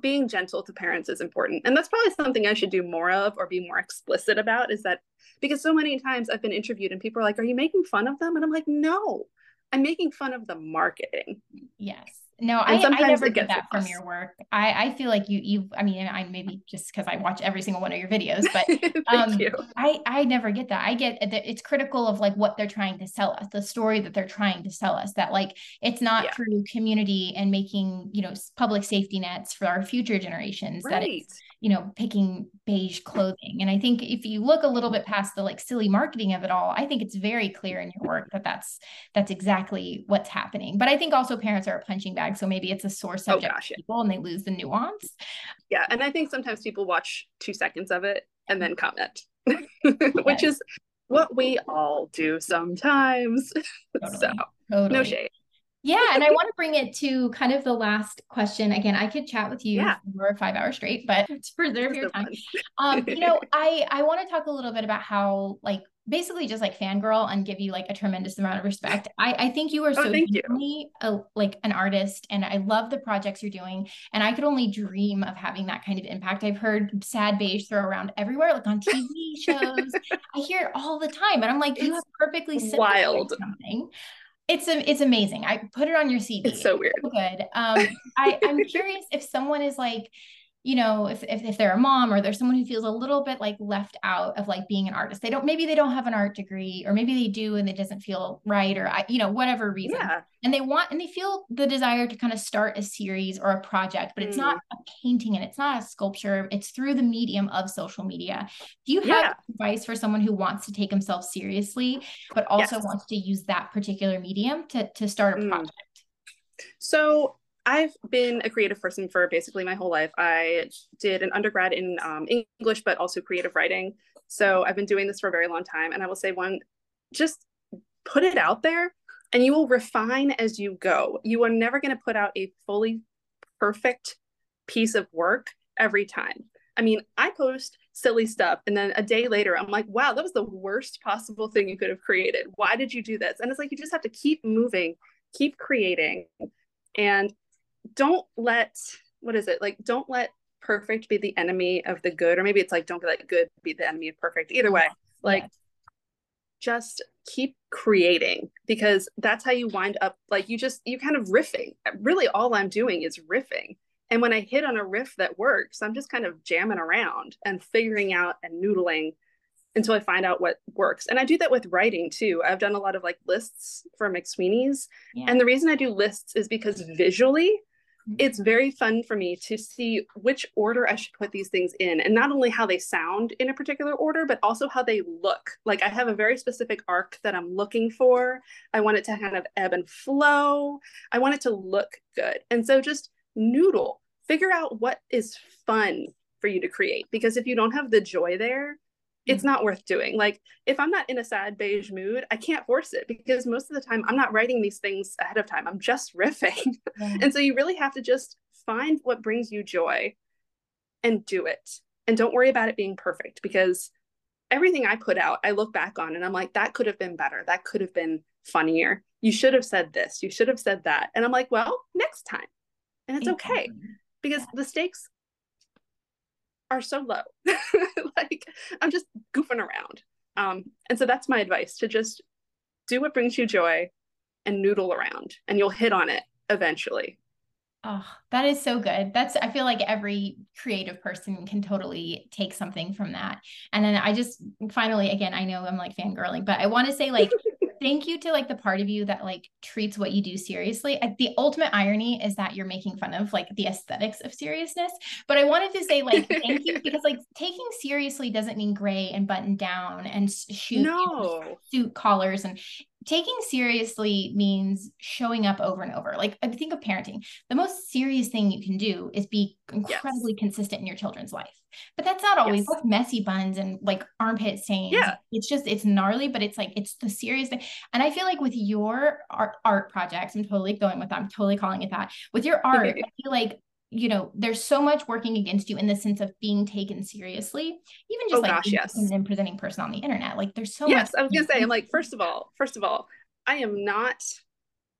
being gentle to parents is important. And that's probably something I should do more of or be more explicit about is that because so many times I've been interviewed and people are like, Are you making fun of them? And I'm like, No, I'm making fun of the marketing. Yes. No, I, I never get that from your work. I, I feel like you, you, I mean, I maybe just because I watch every single one of your videos, but um, I, I never get that. I get that it's critical of like what they're trying to sell us, the story that they're trying to sell us. That like it's not yeah. through community and making you know public safety nets for our future generations. Right. That it's you know picking beige clothing. And I think if you look a little bit past the like silly marketing of it all, I think it's very clear in your work that that's that's exactly what's happening. But I think also parents are punching bag bag. So maybe it's a sore oh, subject oh, gosh, yeah. people and they lose the nuance. Yeah. And I think sometimes people watch two seconds of it and then comment, which is what we all do sometimes. Totally. so totally. no shade. Yeah, and I want to bring it to kind of the last question. Again, I could chat with you yeah. for five hours straight, but to preserve your time, um, you know, I I want to talk a little bit about how like basically just like fangirl and give you like a tremendous amount of respect. I, I think you are oh, so genuinely a, like an artist and I love the projects you're doing. And I could only dream of having that kind of impact. I've heard sad beige throw around everywhere, like on TV shows. I hear it all the time. And I'm like, you have perfectly wild something. It's a, it's amazing. I put it on your CD. It's so weird. So good. Um, I, I'm curious if someone is like, you know if, if if they're a mom or there's someone who feels a little bit like left out of like being an artist they don't maybe they don't have an art degree or maybe they do and it doesn't feel right or I, you know whatever reason yeah. and they want and they feel the desire to kind of start a series or a project but it's mm. not a painting and it's not a sculpture it's through the medium of social media do you have yeah. advice for someone who wants to take himself seriously but also yes. wants to use that particular medium to to start a mm. project so I've been a creative person for basically my whole life. I did an undergrad in um, English, but also creative writing. So I've been doing this for a very long time. And I will say, one, just put it out there and you will refine as you go. You are never going to put out a fully perfect piece of work every time. I mean, I post silly stuff and then a day later I'm like, wow, that was the worst possible thing you could have created. Why did you do this? And it's like you just have to keep moving, keep creating. And don't let what is it? Like don't let perfect be the enemy of the good or maybe it's like don't let good be the enemy of perfect. Either way like yeah. just keep creating because that's how you wind up like you just you kind of riffing. Really all i'm doing is riffing. And when i hit on a riff that works i'm just kind of jamming around and figuring out and noodling until i find out what works. And i do that with writing too. I've done a lot of like lists for mcsweeney's. Yeah. and the reason i do lists is because visually it's very fun for me to see which order I should put these things in and not only how they sound in a particular order, but also how they look. Like I have a very specific arc that I'm looking for. I want it to kind of ebb and flow. I want it to look good. And so just noodle, figure out what is fun for you to create because if you don't have the joy there, it's mm. not worth doing. Like if I'm not in a sad beige mood, I can't force it because most of the time I'm not writing these things ahead of time. I'm just riffing. and so you really have to just find what brings you joy and do it. And don't worry about it being perfect because everything I put out, I look back on and I'm like, that could have been better. That could have been funnier. You should have said this. You should have said that. And I'm like, well, next time. And it's okay because the stakes are so low. like I'm just goofing around. Um, and so that's my advice to just do what brings you joy and noodle around and you'll hit on it eventually. Oh, that is so good. That's I feel like every creative person can totally take something from that. And then I just finally again, I know I'm like fangirling, but I want to say like thank you to like the part of you that like treats what you do seriously. The ultimate irony is that you're making fun of like the aesthetics of seriousness. But I wanted to say like thank you because like taking seriously doesn't mean gray and button down and shoot no. suit collars and taking seriously means showing up over and over. Like I think of parenting. The most serious thing you can do is be incredibly yes. consistent in your children's life. But that's not always yes. messy buns and like armpit stains. Yeah. It's just it's gnarly, but it's like it's the serious thing. And I feel like with your art art projects, I'm totally going with that. I'm totally calling it that. With your art, I feel like you know, there's so much working against you in the sense of being taken seriously, even just oh, like gosh, yes. presenting person on the internet. Like there's so yes, much. Yes, I was gonna say, I'm like, first of all, first of all, I am not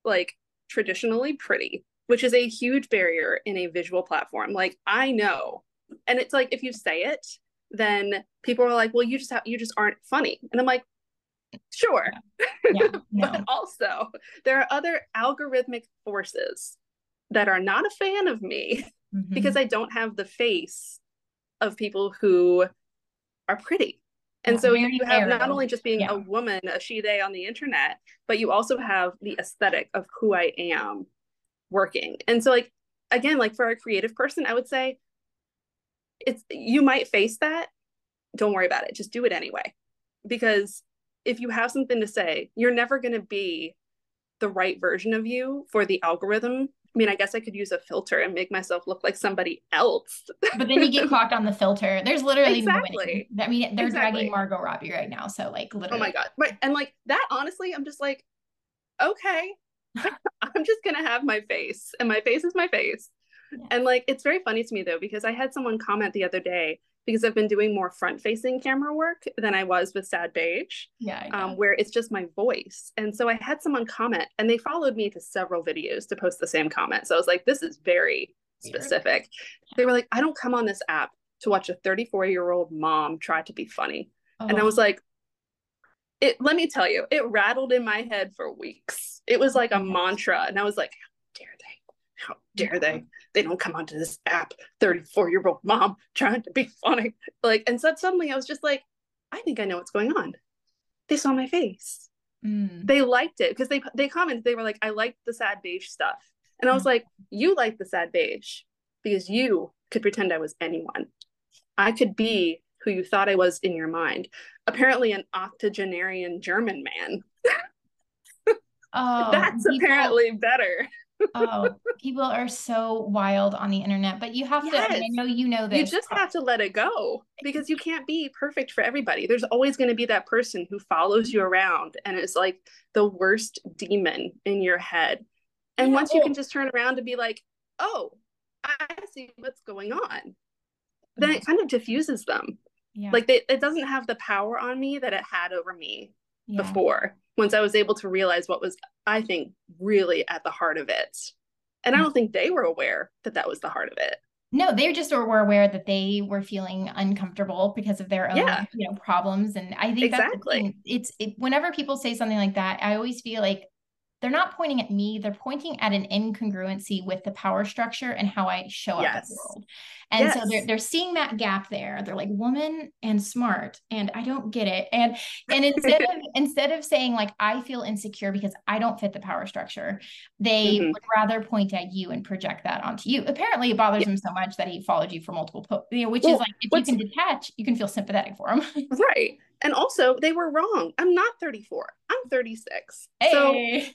like traditionally pretty, which is a huge barrier in a visual platform. Like I know, and it's like if you say it, then people are like, well, you just have you just aren't funny, and I'm like, sure, yeah. Yeah, but also there are other algorithmic forces that are not a fan of me mm-hmm. because I don't have the face of people who are pretty. And yeah, so you have not only just being yeah. a woman, a she, they on the internet, but you also have the aesthetic of who I am working. And so, like, again, like for a creative person, I would say it's you might face that. Don't worry about it. Just do it anyway. Because if you have something to say, you're never going to be the right version of you for the algorithm I mean, I guess I could use a filter and make myself look like somebody else. but then you get clocked on the filter. There's literally exactly. I mean, they're exactly. dragging Margot Robbie right now. So like literally. Oh my God. Right. And like that, honestly, I'm just like, okay, I'm just going to have my face and my face is my face. Yeah. And like, it's very funny to me though, because I had someone comment the other day because I've been doing more front facing camera work than I was with Sad Beige. Yeah. Um, where it's just my voice. And so I had someone comment and they followed me to several videos to post the same comment. So I was like, this is very specific. Yeah. They were like, I don't come on this app to watch a 34 year old mom try to be funny. Oh. And I oh. was like, it, let me tell you, it rattled in my head for weeks. It was like a mantra. And I was like, how dare they? How dare they? they don't come onto this app 34 year old mom trying to be funny. Like and so suddenly i was just like i think i know what's going on. They saw my face. Mm. they liked it because they they commented they were like i liked the sad beige stuff. And i was mm. like you like the sad beige because you could pretend i was anyone. I could be who you thought i was in your mind. Apparently an octogenarian german man. Oh that's apparently better. Oh, people are so wild on the internet, but you have yes. to, I, know you know this. You just have to let it go because you can't be perfect for everybody. There's always going to be that person who follows you around and is like the worst demon in your head. And yeah. once you can just turn around and be like, oh, I see what's going on, then it kind of diffuses them. Yeah. Like they, it doesn't have the power on me that it had over me yeah. before once I was able to realize what was, I think, really at the heart of it. And I mm. don't think they were aware that that was the heart of it. No, they just were aware that they were feeling uncomfortable because of their own, yeah. you know, problems. And I think exactly it's it, whenever people say something like that, I always feel like they're not pointing at me they're pointing at an incongruency with the power structure and how i show yes. up in the world and yes. so they're, they're seeing that gap there they're like woman and smart and i don't get it and and instead of instead of saying like i feel insecure because i don't fit the power structure they mm-hmm. would rather point at you and project that onto you apparently it bothers yeah. him so much that he followed you for multiple po- you know which well, is like if you can detach you can feel sympathetic for him right and also, they were wrong. I'm not 34. I'm 36. Hey. So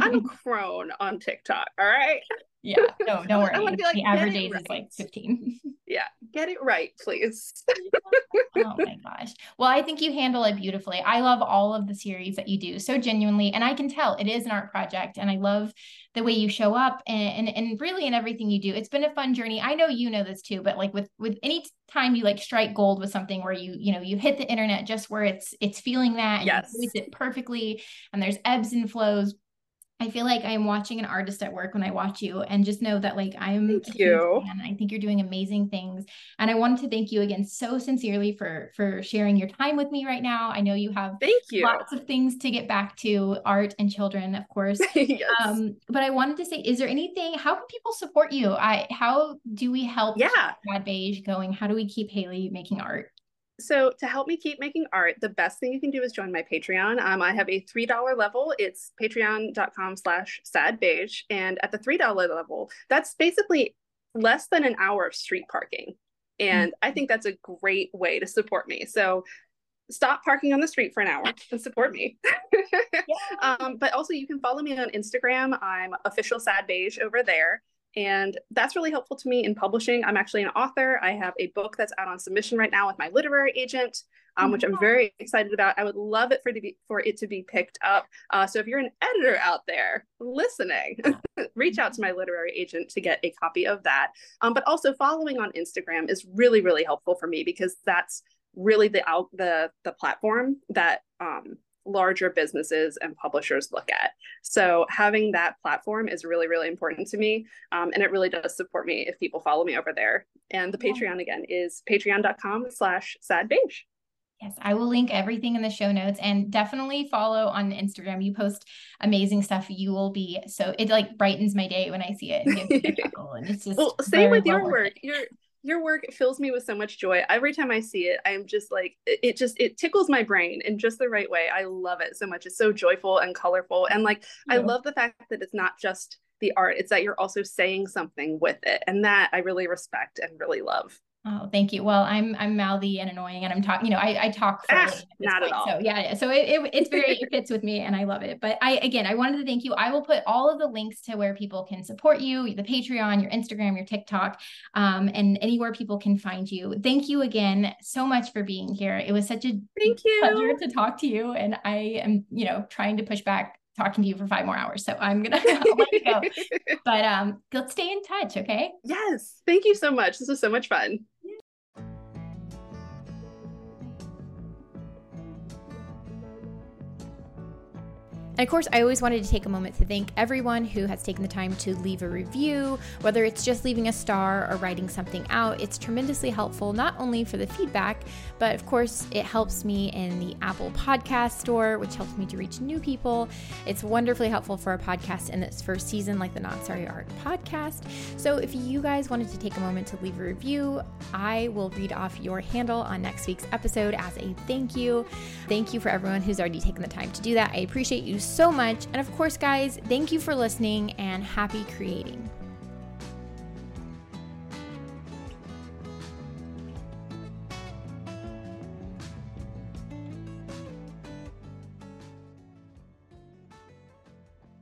I'm grown on TikTok. All right. Yeah. No, don't worry. I want to be like the average age right. is like 15. Yeah. get it right, please. oh my gosh. Well, I think you handle it beautifully. I love all of the series that you do so genuinely. And I can tell it is an art project. And I love the way you show up and, and, and really in everything you do. It's been a fun journey. I know you know this too, but like with with any time you like strike gold with something where you, you know, you hit the internet just where it's it's feeling that and yes. you it perfectly and there's ebbs and flows I feel like I'm watching an artist at work when I watch you and just know that like I'm thank you. And I think you're doing amazing things. And I wanted to thank you again so sincerely for for sharing your time with me right now. I know you have thank you lots of things to get back to, art and children, of course. yes. Um, but I wanted to say, is there anything, how can people support you? I how do we help yeah. Sad Beige going? How do we keep Hayley making art? So to help me keep making art, the best thing you can do is join my Patreon. Um, I have a $3 level. It's patreon.com slash sadbeige. And at the $3 level, that's basically less than an hour of street parking. And mm-hmm. I think that's a great way to support me. So stop parking on the street for an hour and support me. um, but also you can follow me on Instagram. I'm official sad beige over there. And that's really helpful to me in publishing. I'm actually an author. I have a book that's out on submission right now with my literary agent, um, which I'm very excited about. I would love it for, to be, for it to be picked up. Uh, so if you're an editor out there listening, reach out to my literary agent to get a copy of that. Um, but also following on Instagram is really, really helpful for me because that's really the out the the platform that um, larger businesses and publishers look at. So having that platform is really, really important to me. Um, and it really does support me if people follow me over there. And the. Patreon again is patreon.com slash sad beige. Yes, I will link everything in the show notes and definitely follow on Instagram. You post amazing stuff. You will be so it like brightens my day when I see it. And, and it's just well, same with your work. You're your work fills me with so much joy. Every time i see it i'm just like it just it tickles my brain in just the right way. I love it so much. It's so joyful and colorful. And like yeah. i love the fact that it's not just the art it's that you're also saying something with it. And that i really respect and really love Oh, thank you. Well, I'm I'm mouthy and annoying, and I'm talking. You know, I, I talk for ah, not point. at all. So yeah, so it, it it's very it fits with me, and I love it. But I again, I wanted to thank you. I will put all of the links to where people can support you, the Patreon, your Instagram, your TikTok, um, and anywhere people can find you. Thank you again so much for being here. It was such a thank you pleasure to talk to you, and I am you know trying to push back talking to you for five more hours. So I'm gonna let you go. But um let's stay in touch, okay? Yes. Thank you so much. This was so much fun. And of course, I always wanted to take a moment to thank everyone who has taken the time to leave a review, whether it's just leaving a star or writing something out. It's tremendously helpful, not only for the feedback, but of course, it helps me in the Apple Podcast Store, which helps me to reach new people. It's wonderfully helpful for a podcast in its first season, like the Not Sorry Art podcast. So if you guys wanted to take a moment to leave a review, I will read off your handle on next week's episode as a thank you. Thank you for everyone who's already taken the time to do that. I appreciate you so much. And of course, guys, thank you for listening and happy creating.